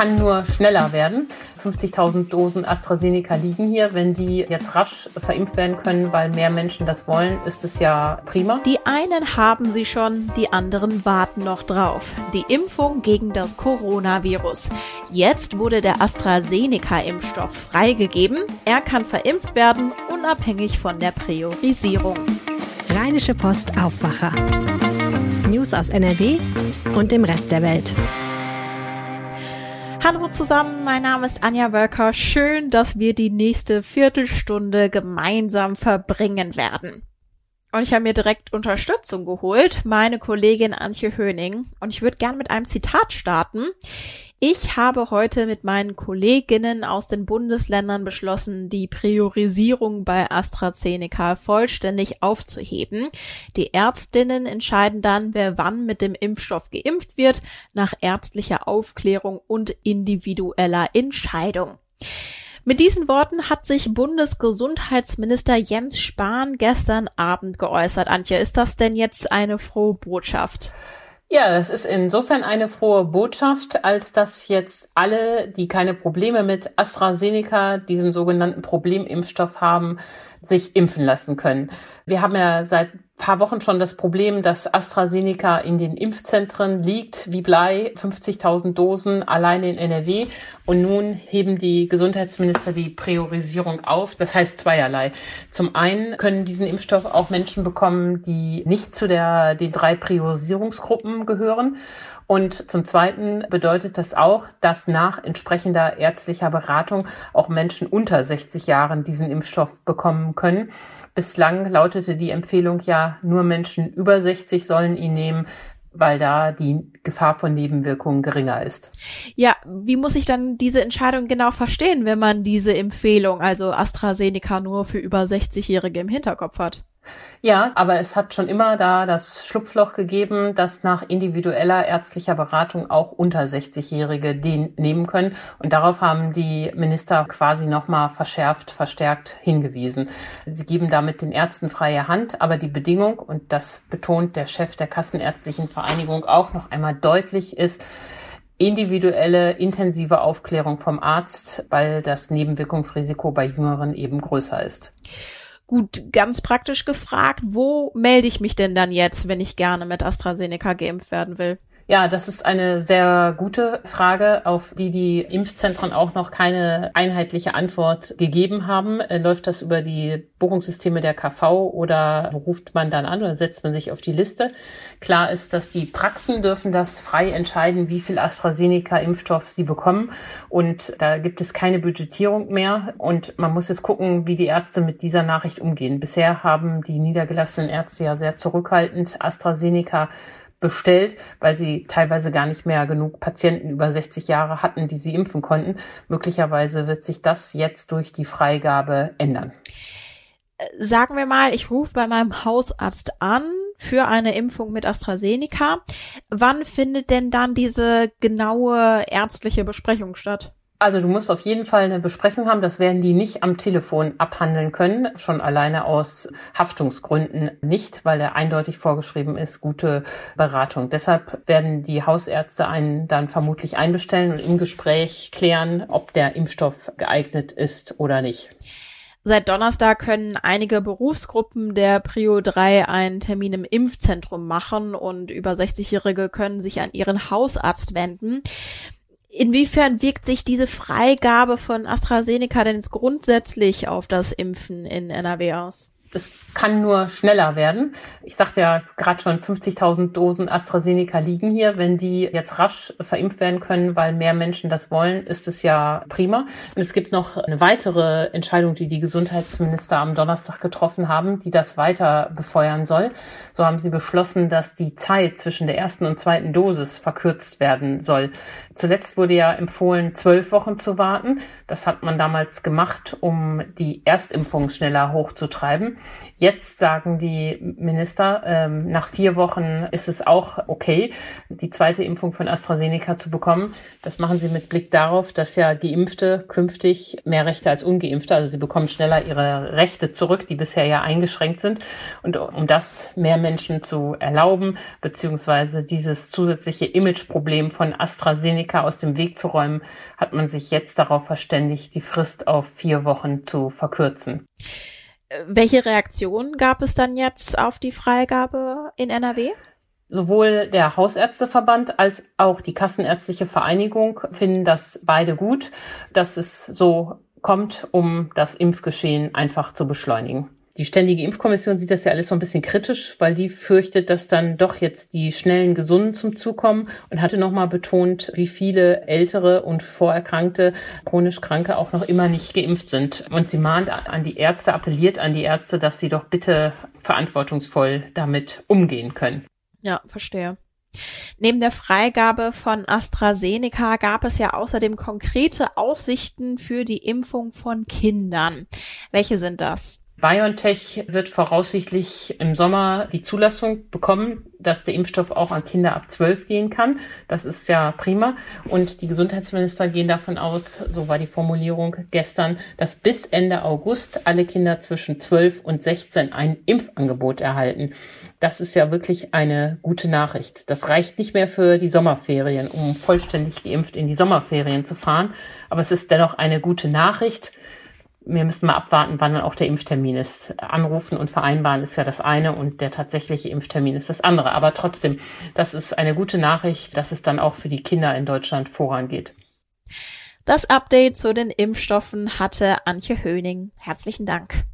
kann nur schneller werden. 50.000 Dosen AstraZeneca liegen hier. Wenn die jetzt rasch verimpft werden können, weil mehr Menschen das wollen, ist es ja prima. Die einen haben sie schon, die anderen warten noch drauf. Die Impfung gegen das Coronavirus. Jetzt wurde der AstraZeneca-Impfstoff freigegeben. Er kann verimpft werden, unabhängig von der Priorisierung. Rheinische Post Aufwacher. News aus NRW und dem Rest der Welt. Hallo zusammen, mein Name ist Anja Wölker. Schön, dass wir die nächste Viertelstunde gemeinsam verbringen werden. Und ich habe mir direkt Unterstützung geholt, meine Kollegin Antje Höning. Und ich würde gerne mit einem Zitat starten. Ich habe heute mit meinen Kolleginnen aus den Bundesländern beschlossen, die Priorisierung bei AstraZeneca vollständig aufzuheben. Die Ärztinnen entscheiden dann, wer wann mit dem Impfstoff geimpft wird, nach ärztlicher Aufklärung und individueller Entscheidung. Mit diesen Worten hat sich Bundesgesundheitsminister Jens Spahn gestern Abend geäußert. Antje, ist das denn jetzt eine frohe Botschaft? Ja, das ist insofern eine frohe Botschaft, als dass jetzt alle, die keine Probleme mit AstraZeneca, diesem sogenannten Problemimpfstoff haben, sich impfen lassen können. Wir haben ja seit paar Wochen schon das Problem, dass AstraZeneca in den Impfzentren liegt, wie Blei, 50.000 Dosen alleine in NRW. Und nun heben die Gesundheitsminister die Priorisierung auf. Das heißt zweierlei. Zum einen können diesen Impfstoff auch Menschen bekommen, die nicht zu der, den drei Priorisierungsgruppen gehören. Und zum Zweiten bedeutet das auch, dass nach entsprechender ärztlicher Beratung auch Menschen unter 60 Jahren diesen Impfstoff bekommen können. Bislang lautete die Empfehlung ja, nur Menschen über 60 sollen ihn nehmen weil da die Gefahr von Nebenwirkungen geringer ist. Ja, wie muss ich dann diese Entscheidung genau verstehen, wenn man diese Empfehlung, also AstraZeneca nur für über 60-Jährige im Hinterkopf hat? Ja, aber es hat schon immer da das Schlupfloch gegeben, dass nach individueller ärztlicher Beratung auch unter 60-Jährige den nehmen können. Und darauf haben die Minister quasi nochmal verschärft, verstärkt hingewiesen. Sie geben damit den Ärzten freie Hand, aber die Bedingung, und das betont der Chef der Kassenärztlichen Vereinigung auch noch einmal deutlich, ist, individuelle, intensive Aufklärung vom Arzt, weil das Nebenwirkungsrisiko bei Jüngeren eben größer ist. Gut, ganz praktisch gefragt, wo melde ich mich denn dann jetzt, wenn ich gerne mit AstraZeneca geimpft werden will? Ja, das ist eine sehr gute Frage, auf die die Impfzentren auch noch keine einheitliche Antwort gegeben haben. Äh, läuft das über die Buchungssysteme der KV oder ruft man dann an oder setzt man sich auf die Liste? Klar ist, dass die Praxen dürfen das frei entscheiden, wie viel AstraZeneca-Impfstoff sie bekommen. Und da gibt es keine Budgetierung mehr. Und man muss jetzt gucken, wie die Ärzte mit dieser Nachricht umgehen. Bisher haben die niedergelassenen Ärzte ja sehr zurückhaltend AstraZeneca bestellt, weil sie teilweise gar nicht mehr genug Patienten über 60 Jahre hatten, die sie impfen konnten. Möglicherweise wird sich das jetzt durch die Freigabe ändern. Sagen wir mal, ich rufe bei meinem Hausarzt an für eine Impfung mit AstraZeneca. Wann findet denn dann diese genaue ärztliche Besprechung statt? Also du musst auf jeden Fall eine Besprechung haben. Das werden die nicht am Telefon abhandeln können. Schon alleine aus Haftungsgründen nicht, weil er eindeutig vorgeschrieben ist, gute Beratung. Deshalb werden die Hausärzte einen dann vermutlich einbestellen und im Gespräch klären, ob der Impfstoff geeignet ist oder nicht. Seit Donnerstag können einige Berufsgruppen der Prio 3 einen Termin im Impfzentrum machen und über 60-Jährige können sich an ihren Hausarzt wenden. Inwiefern wirkt sich diese Freigabe von AstraZeneca denn jetzt grundsätzlich auf das Impfen in NRW aus? Es kann nur schneller werden. Ich sagte ja gerade schon, 50.000 Dosen AstraZeneca liegen hier. Wenn die jetzt rasch verimpft werden können, weil mehr Menschen das wollen, ist es ja prima. Und es gibt noch eine weitere Entscheidung, die die Gesundheitsminister am Donnerstag getroffen haben, die das weiter befeuern soll. So haben sie beschlossen, dass die Zeit zwischen der ersten und zweiten Dosis verkürzt werden soll. Zuletzt wurde ja empfohlen, zwölf Wochen zu warten. Das hat man damals gemacht, um die Erstimpfung schneller hochzutreiben. Jetzt sagen die Minister, ähm, nach vier Wochen ist es auch okay, die zweite Impfung von AstraZeneca zu bekommen. Das machen sie mit Blick darauf, dass ja Geimpfte künftig mehr Rechte als Ungeimpfte, also sie bekommen schneller ihre Rechte zurück, die bisher ja eingeschränkt sind. Und um das mehr Menschen zu erlauben, beziehungsweise dieses zusätzliche Imageproblem von AstraZeneca aus dem Weg zu räumen, hat man sich jetzt darauf verständigt, die Frist auf vier Wochen zu verkürzen. Welche Reaktion gab es dann jetzt auf die Freigabe in NRW? Sowohl der Hausärzteverband als auch die Kassenärztliche Vereinigung finden das beide gut, dass es so kommt, um das Impfgeschehen einfach zu beschleunigen. Die Ständige Impfkommission sieht das ja alles so ein bisschen kritisch, weil die fürchtet, dass dann doch jetzt die schnellen Gesunden zum Zug kommen und hatte nochmal betont, wie viele ältere und vorerkrankte, chronisch Kranke auch noch immer nicht geimpft sind. Und sie mahnt an die Ärzte, appelliert an die Ärzte, dass sie doch bitte verantwortungsvoll damit umgehen können. Ja, verstehe. Neben der Freigabe von AstraZeneca gab es ja außerdem konkrete Aussichten für die Impfung von Kindern. Welche sind das? BioNTech wird voraussichtlich im Sommer die Zulassung bekommen, dass der Impfstoff auch an Kinder ab 12 gehen kann. Das ist ja prima. Und die Gesundheitsminister gehen davon aus, so war die Formulierung gestern, dass bis Ende August alle Kinder zwischen 12 und 16 ein Impfangebot erhalten. Das ist ja wirklich eine gute Nachricht. Das reicht nicht mehr für die Sommerferien, um vollständig geimpft in die Sommerferien zu fahren. Aber es ist dennoch eine gute Nachricht wir müssen mal abwarten, wann dann auch der Impftermin ist. Anrufen und vereinbaren ist ja das eine und der tatsächliche Impftermin ist das andere. Aber trotzdem, das ist eine gute Nachricht, dass es dann auch für die Kinder in Deutschland vorangeht. Das Update zu den Impfstoffen hatte Antje Höning. Herzlichen Dank.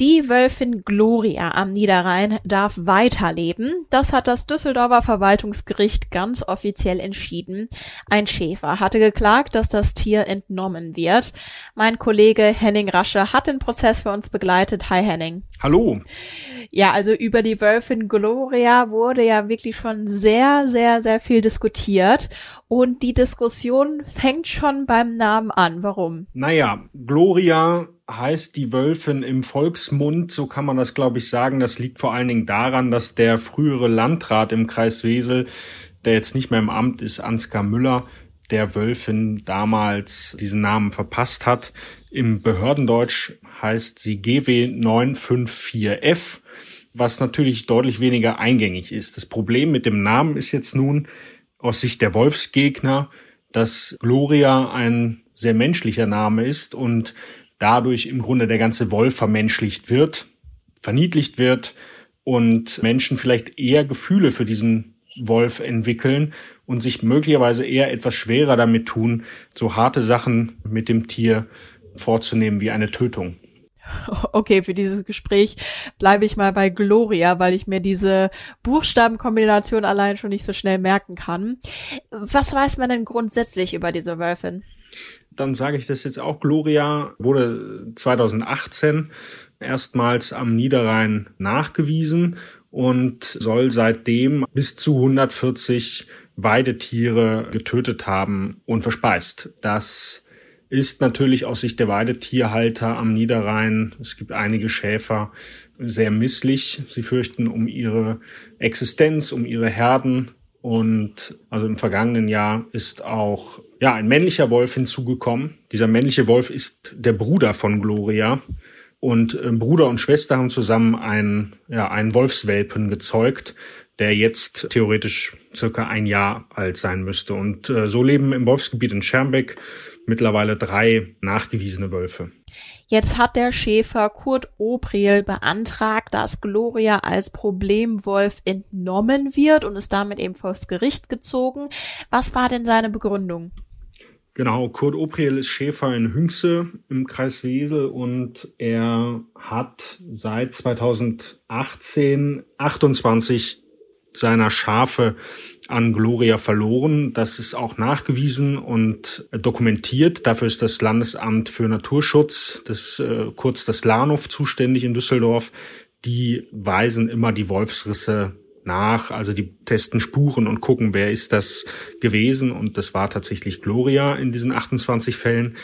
Die Wölfin Gloria am Niederrhein darf weiterleben. Das hat das Düsseldorfer Verwaltungsgericht ganz offiziell entschieden. Ein Schäfer hatte geklagt, dass das Tier entnommen wird. Mein Kollege Henning Rasche hat den Prozess für uns begleitet. Hi Henning. Hallo. Ja, also über die Wölfin Gloria wurde ja wirklich schon sehr, sehr, sehr viel diskutiert. Und die Diskussion fängt schon beim Namen an. Warum? Naja, Gloria heißt die Wölfin im Volksmund, so kann man das glaube ich sagen. Das liegt vor allen Dingen daran, dass der frühere Landrat im Kreis Wesel, der jetzt nicht mehr im Amt ist, Ansgar Müller, der Wölfin damals diesen Namen verpasst hat. Im Behördendeutsch heißt sie GW 954F, was natürlich deutlich weniger eingängig ist. Das Problem mit dem Namen ist jetzt nun aus Sicht der Wolfsgegner, dass Gloria ein sehr menschlicher Name ist und dadurch im Grunde der ganze Wolf vermenschlicht wird, verniedlicht wird und Menschen vielleicht eher Gefühle für diesen Wolf entwickeln und sich möglicherweise eher etwas schwerer damit tun, so harte Sachen mit dem Tier vorzunehmen wie eine Tötung. Okay, für dieses Gespräch bleibe ich mal bei Gloria, weil ich mir diese Buchstabenkombination allein schon nicht so schnell merken kann. Was weiß man denn grundsätzlich über diese Wölfin? Dann sage ich das jetzt auch. Gloria wurde 2018 erstmals am Niederrhein nachgewiesen und soll seitdem bis zu 140 Weidetiere getötet haben und verspeist. Das ist natürlich aus Sicht der Weidetierhalter am Niederrhein, es gibt einige Schäfer, sehr misslich. Sie fürchten um ihre Existenz, um ihre Herden und also im vergangenen Jahr ist auch ja ein männlicher Wolf hinzugekommen. Dieser männliche Wolf ist der Bruder von Gloria. Und äh, Bruder und Schwester haben zusammen einen, ja, einen Wolfswelpen gezeugt, der jetzt theoretisch circa ein Jahr alt sein müsste. Und äh, so leben im Wolfsgebiet in Schermbeck mittlerweile drei nachgewiesene Wölfe. Jetzt hat der Schäfer Kurt Obriel beantragt, dass Gloria als Problemwolf entnommen wird und ist damit eben vors Gericht gezogen. Was war denn seine Begründung? Genau, Kurt Opriel ist Schäfer in Hünxe im Kreis Wesel und er hat seit 2018 28 seiner Schafe an Gloria verloren. Das ist auch nachgewiesen und dokumentiert. Dafür ist das Landesamt für Naturschutz, das äh, kurz das Lahnhof zuständig in Düsseldorf. Die weisen immer die Wolfsrisse nach, also die testen Spuren und gucken, wer ist das gewesen. Und das war tatsächlich Gloria in diesen 28 Fällen.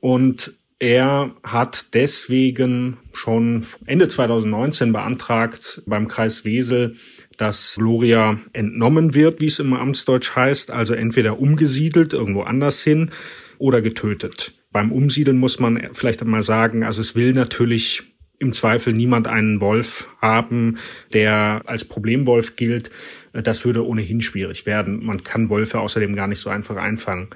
Und er hat deswegen schon Ende 2019 beantragt beim Kreis Wesel, dass Gloria entnommen wird, wie es im Amtsdeutsch heißt, also entweder umgesiedelt irgendwo anders hin oder getötet. Beim Umsiedeln muss man vielleicht einmal sagen, also es will natürlich im Zweifel niemand einen Wolf haben, der als Problemwolf gilt. Das würde ohnehin schwierig werden. Man kann Wölfe außerdem gar nicht so einfach einfangen.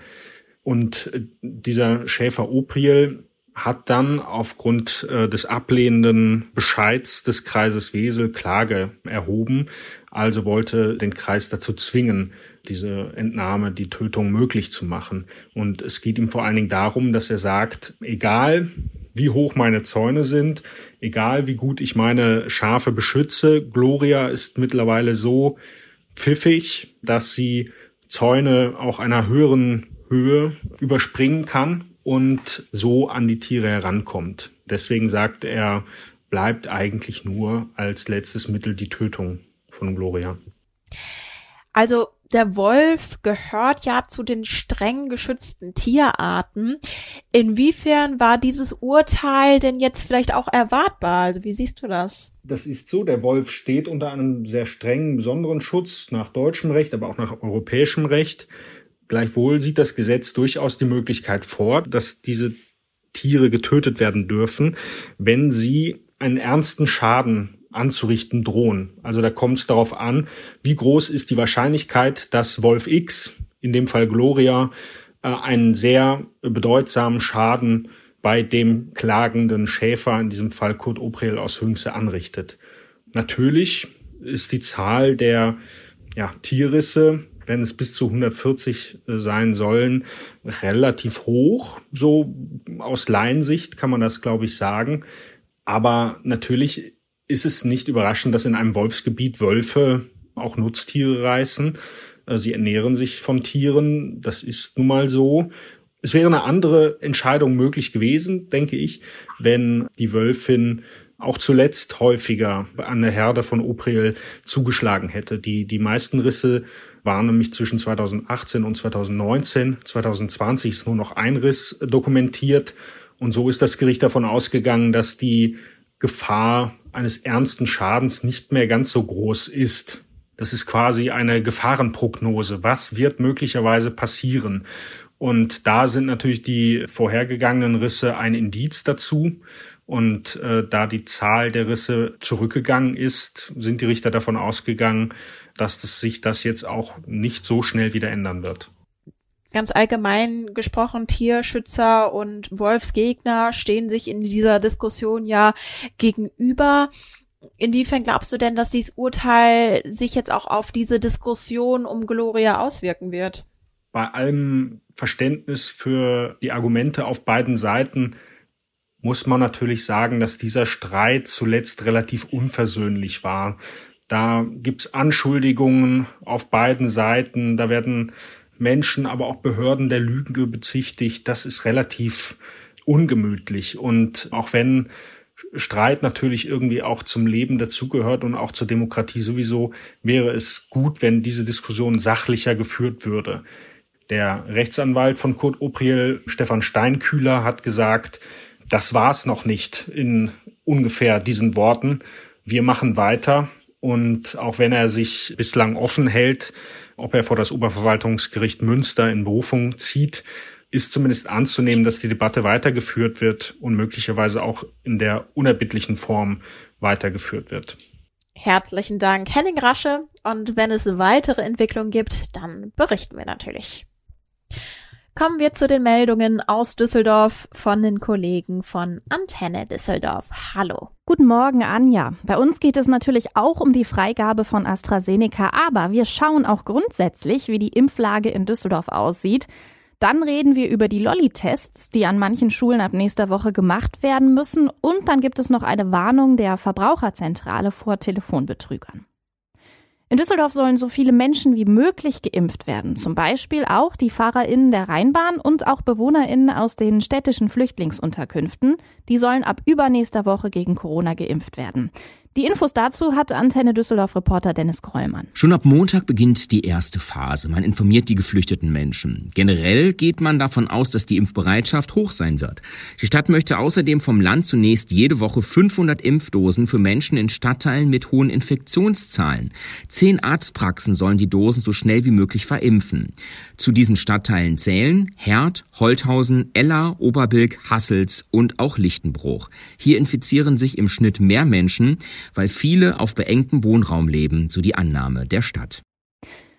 Und dieser Schäfer Opriel hat dann aufgrund äh, des ablehnenden Bescheids des Kreises Wesel Klage erhoben, also wollte den Kreis dazu zwingen, diese Entnahme, die Tötung möglich zu machen. Und es geht ihm vor allen Dingen darum, dass er sagt, egal wie hoch meine Zäune sind, egal wie gut ich meine Schafe beschütze, Gloria ist mittlerweile so pfiffig, dass sie Zäune auch einer höheren Höhe überspringen kann und so an die Tiere herankommt. Deswegen sagt er, bleibt eigentlich nur als letztes Mittel die Tötung von Gloria. Also der Wolf gehört ja zu den streng geschützten Tierarten. Inwiefern war dieses Urteil denn jetzt vielleicht auch erwartbar? Also wie siehst du das? Das ist so, der Wolf steht unter einem sehr strengen, besonderen Schutz nach deutschem Recht, aber auch nach europäischem Recht. Gleichwohl sieht das Gesetz durchaus die Möglichkeit vor, dass diese Tiere getötet werden dürfen, wenn sie einen ernsten Schaden anzurichten drohen. Also da kommt es darauf an, wie groß ist die Wahrscheinlichkeit, dass Wolf X, in dem Fall Gloria, äh, einen sehr bedeutsamen Schaden bei dem klagenden Schäfer, in diesem Fall Kurt Oprel aus Hünxe, anrichtet. Natürlich ist die Zahl der ja, Tierrisse wenn es bis zu 140 äh, sein sollen, relativ hoch. So aus Laiensicht kann man das, glaube ich, sagen. Aber natürlich ist es nicht überraschend, dass in einem Wolfsgebiet Wölfe auch Nutztiere reißen. Äh, sie ernähren sich von Tieren. Das ist nun mal so. Es wäre eine andere Entscheidung möglich gewesen, denke ich, wenn die Wölfin auch zuletzt häufiger an der Herde von Oprel zugeschlagen hätte. Die, die meisten Risse waren nämlich zwischen 2018 und 2019. 2020 ist nur noch ein Riss dokumentiert. Und so ist das Gericht davon ausgegangen, dass die Gefahr eines ernsten Schadens nicht mehr ganz so groß ist. Das ist quasi eine Gefahrenprognose. Was wird möglicherweise passieren? Und da sind natürlich die vorhergegangenen Risse ein Indiz dazu. Und äh, da die Zahl der Risse zurückgegangen ist, sind die Richter davon ausgegangen, dass das sich das jetzt auch nicht so schnell wieder ändern wird. Ganz allgemein gesprochen, Tierschützer und Wolfsgegner stehen sich in dieser Diskussion ja gegenüber. Inwiefern glaubst du denn, dass dieses Urteil sich jetzt auch auf diese Diskussion um Gloria auswirken wird? Bei allem Verständnis für die Argumente auf beiden Seiten muss man natürlich sagen, dass dieser Streit zuletzt relativ unversöhnlich war. Da gibt's Anschuldigungen auf beiden Seiten. Da werden Menschen, aber auch Behörden der Lüge bezichtigt. Das ist relativ ungemütlich. Und auch wenn Streit natürlich irgendwie auch zum Leben dazugehört und auch zur Demokratie sowieso, wäre es gut, wenn diese Diskussion sachlicher geführt würde. Der Rechtsanwalt von Kurt Opriel, Stefan Steinkühler, hat gesagt, das war's noch nicht in ungefähr diesen Worten. Wir machen weiter. Und auch wenn er sich bislang offen hält, ob er vor das Oberverwaltungsgericht Münster in Berufung zieht, ist zumindest anzunehmen, dass die Debatte weitergeführt wird und möglicherweise auch in der unerbittlichen Form weitergeführt wird. Herzlichen Dank, Henning Rasche. Und wenn es weitere Entwicklungen gibt, dann berichten wir natürlich. Kommen wir zu den Meldungen aus Düsseldorf von den Kollegen von Antenne Düsseldorf. Hallo. Guten Morgen, Anja. Bei uns geht es natürlich auch um die Freigabe von AstraZeneca, aber wir schauen auch grundsätzlich, wie die Impflage in Düsseldorf aussieht. Dann reden wir über die Lolli-Tests, die an manchen Schulen ab nächster Woche gemacht werden müssen. Und dann gibt es noch eine Warnung der Verbraucherzentrale vor Telefonbetrügern. In Düsseldorf sollen so viele Menschen wie möglich geimpft werden. Zum Beispiel auch die FahrerInnen der Rheinbahn und auch BewohnerInnen aus den städtischen Flüchtlingsunterkünften. Die sollen ab übernächster Woche gegen Corona geimpft werden. Die Infos dazu hat Antenne Düsseldorf-Reporter Dennis Krollmann. Schon ab Montag beginnt die erste Phase. Man informiert die geflüchteten Menschen. Generell geht man davon aus, dass die Impfbereitschaft hoch sein wird. Die Stadt möchte außerdem vom Land zunächst jede Woche 500 Impfdosen für Menschen in Stadtteilen mit hohen Infektionszahlen. Zehn Arztpraxen sollen die Dosen so schnell wie möglich verimpfen. Zu diesen Stadtteilen zählen Herd, Holthausen, Eller, Oberbilk, Hassels und auch Lichtenbruch. Hier infizieren sich im Schnitt mehr Menschen, weil viele auf beengtem Wohnraum leben, so die Annahme der Stadt.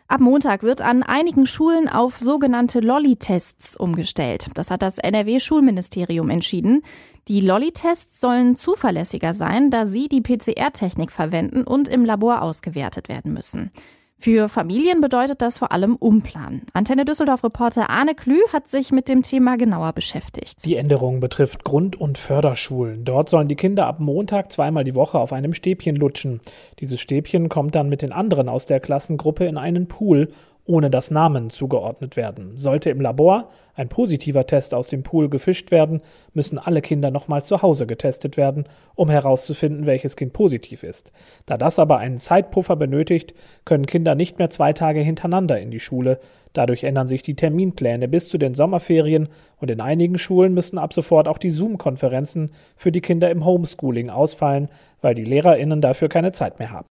Ab Montag wird an einigen Schulen auf sogenannte Lolli-Tests umgestellt. Das hat das NRW-Schulministerium entschieden. Die Lolli-Tests sollen zuverlässiger sein, da sie die PCR-Technik verwenden und im Labor ausgewertet werden müssen. Für Familien bedeutet das vor allem Umplanen. Antenne Düsseldorf-Reporter Arne Klü hat sich mit dem Thema genauer beschäftigt. Die Änderung betrifft Grund- und Förderschulen. Dort sollen die Kinder ab Montag zweimal die Woche auf einem Stäbchen lutschen. Dieses Stäbchen kommt dann mit den anderen aus der Klassengruppe in einen Pool ohne dass Namen zugeordnet werden. Sollte im Labor ein positiver Test aus dem Pool gefischt werden, müssen alle Kinder nochmal zu Hause getestet werden, um herauszufinden, welches Kind positiv ist. Da das aber einen Zeitpuffer benötigt, können Kinder nicht mehr zwei Tage hintereinander in die Schule. Dadurch ändern sich die Terminpläne bis zu den Sommerferien und in einigen Schulen müssen ab sofort auch die Zoom-Konferenzen für die Kinder im Homeschooling ausfallen, weil die LehrerInnen dafür keine Zeit mehr haben.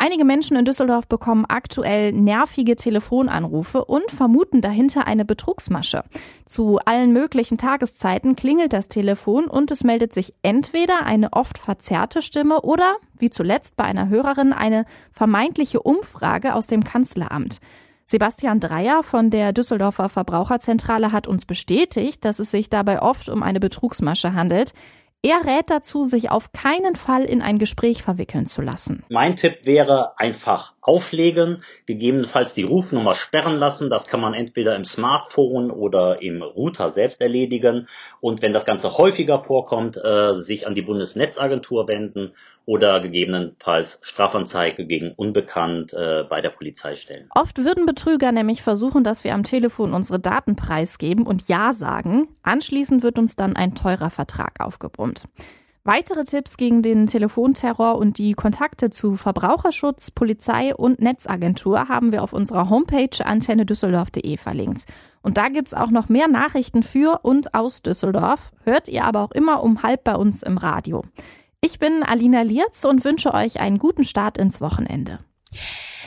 Einige Menschen in Düsseldorf bekommen aktuell nervige Telefonanrufe und vermuten dahinter eine Betrugsmasche. Zu allen möglichen Tageszeiten klingelt das Telefon und es meldet sich entweder eine oft verzerrte Stimme oder, wie zuletzt bei einer Hörerin, eine vermeintliche Umfrage aus dem Kanzleramt. Sebastian Dreier von der Düsseldorfer Verbraucherzentrale hat uns bestätigt, dass es sich dabei oft um eine Betrugsmasche handelt. Er rät dazu, sich auf keinen Fall in ein Gespräch verwickeln zu lassen. Mein Tipp wäre einfach auflegen, gegebenenfalls die Rufnummer sperren lassen. Das kann man entweder im Smartphone oder im Router selbst erledigen. Und wenn das Ganze häufiger vorkommt, äh, sich an die Bundesnetzagentur wenden oder gegebenenfalls Strafanzeige gegen Unbekannt äh, bei der Polizei stellen. Oft würden Betrüger nämlich versuchen, dass wir am Telefon unsere Daten preisgeben und Ja sagen. Anschließend wird uns dann ein teurer Vertrag aufgebrummt. Weitere Tipps gegen den Telefonterror und die Kontakte zu Verbraucherschutz, Polizei und Netzagentur haben wir auf unserer Homepage antennedüsseldorf.de verlinkt. Und da gibt's auch noch mehr Nachrichten für und aus Düsseldorf. Hört ihr aber auch immer um halb bei uns im Radio. Ich bin Alina Lierz und wünsche euch einen guten Start ins Wochenende.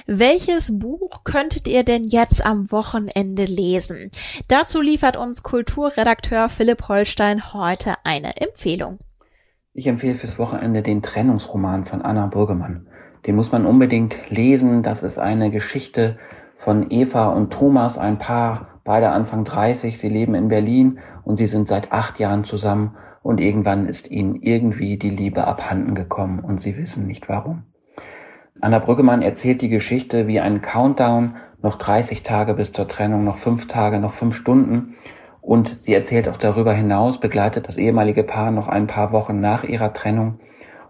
Welches Buch könntet ihr denn jetzt am Wochenende lesen? Dazu liefert uns Kulturredakteur Philipp Holstein heute eine Empfehlung. Ich empfehle fürs Wochenende den Trennungsroman von Anna Burgemann. Den muss man unbedingt lesen. Das ist eine Geschichte von Eva und Thomas, ein Paar, beide Anfang 30. Sie leben in Berlin und sie sind seit acht Jahren zusammen und irgendwann ist ihnen irgendwie die Liebe abhanden gekommen und sie wissen nicht warum. Anna Brüggemann erzählt die Geschichte wie ein Countdown, noch 30 Tage bis zur Trennung, noch fünf Tage, noch fünf Stunden. Und sie erzählt auch darüber hinaus, begleitet das ehemalige Paar noch ein paar Wochen nach ihrer Trennung.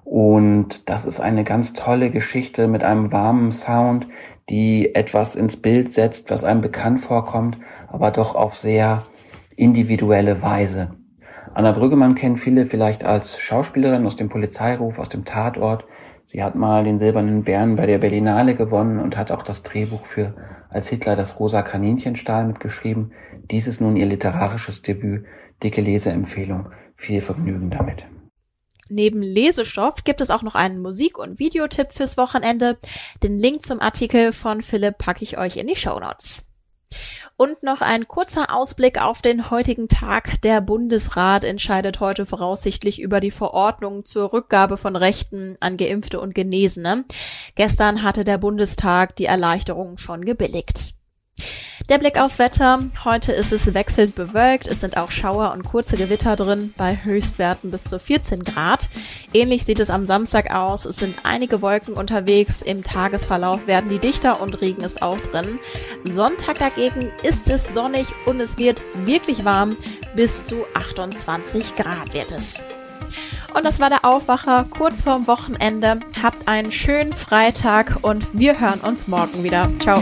Und das ist eine ganz tolle Geschichte mit einem warmen Sound, die etwas ins Bild setzt, was einem bekannt vorkommt, aber doch auf sehr individuelle Weise. Anna Brüggemann kennen viele vielleicht als Schauspielerin aus dem Polizeiruf, aus dem Tatort. Sie hat mal den Silbernen Bären bei der Berlinale gewonnen und hat auch das Drehbuch für Als Hitler das rosa Kaninchenstahl mitgeschrieben. Dies ist nun ihr literarisches Debüt. Dicke Leseempfehlung. Viel Vergnügen damit. Neben Lesestoff gibt es auch noch einen Musik- und Videotipp fürs Wochenende. Den Link zum Artikel von Philipp packe ich euch in die Show Notes. Und noch ein kurzer Ausblick auf den heutigen Tag. Der Bundesrat entscheidet heute voraussichtlich über die Verordnung zur Rückgabe von Rechten an Geimpfte und Genesene. Gestern hatte der Bundestag die Erleichterung schon gebilligt. Der Blick aufs Wetter. Heute ist es wechselnd bewölkt. Es sind auch Schauer und kurze Gewitter drin bei Höchstwerten bis zu 14 Grad. Ähnlich sieht es am Samstag aus. Es sind einige Wolken unterwegs. Im Tagesverlauf werden die dichter und Regen ist auch drin. Sonntag dagegen ist es sonnig und es wird wirklich warm. Bis zu 28 Grad wird es. Und das war der Aufwacher kurz vorm Wochenende. Habt einen schönen Freitag und wir hören uns morgen wieder. Ciao.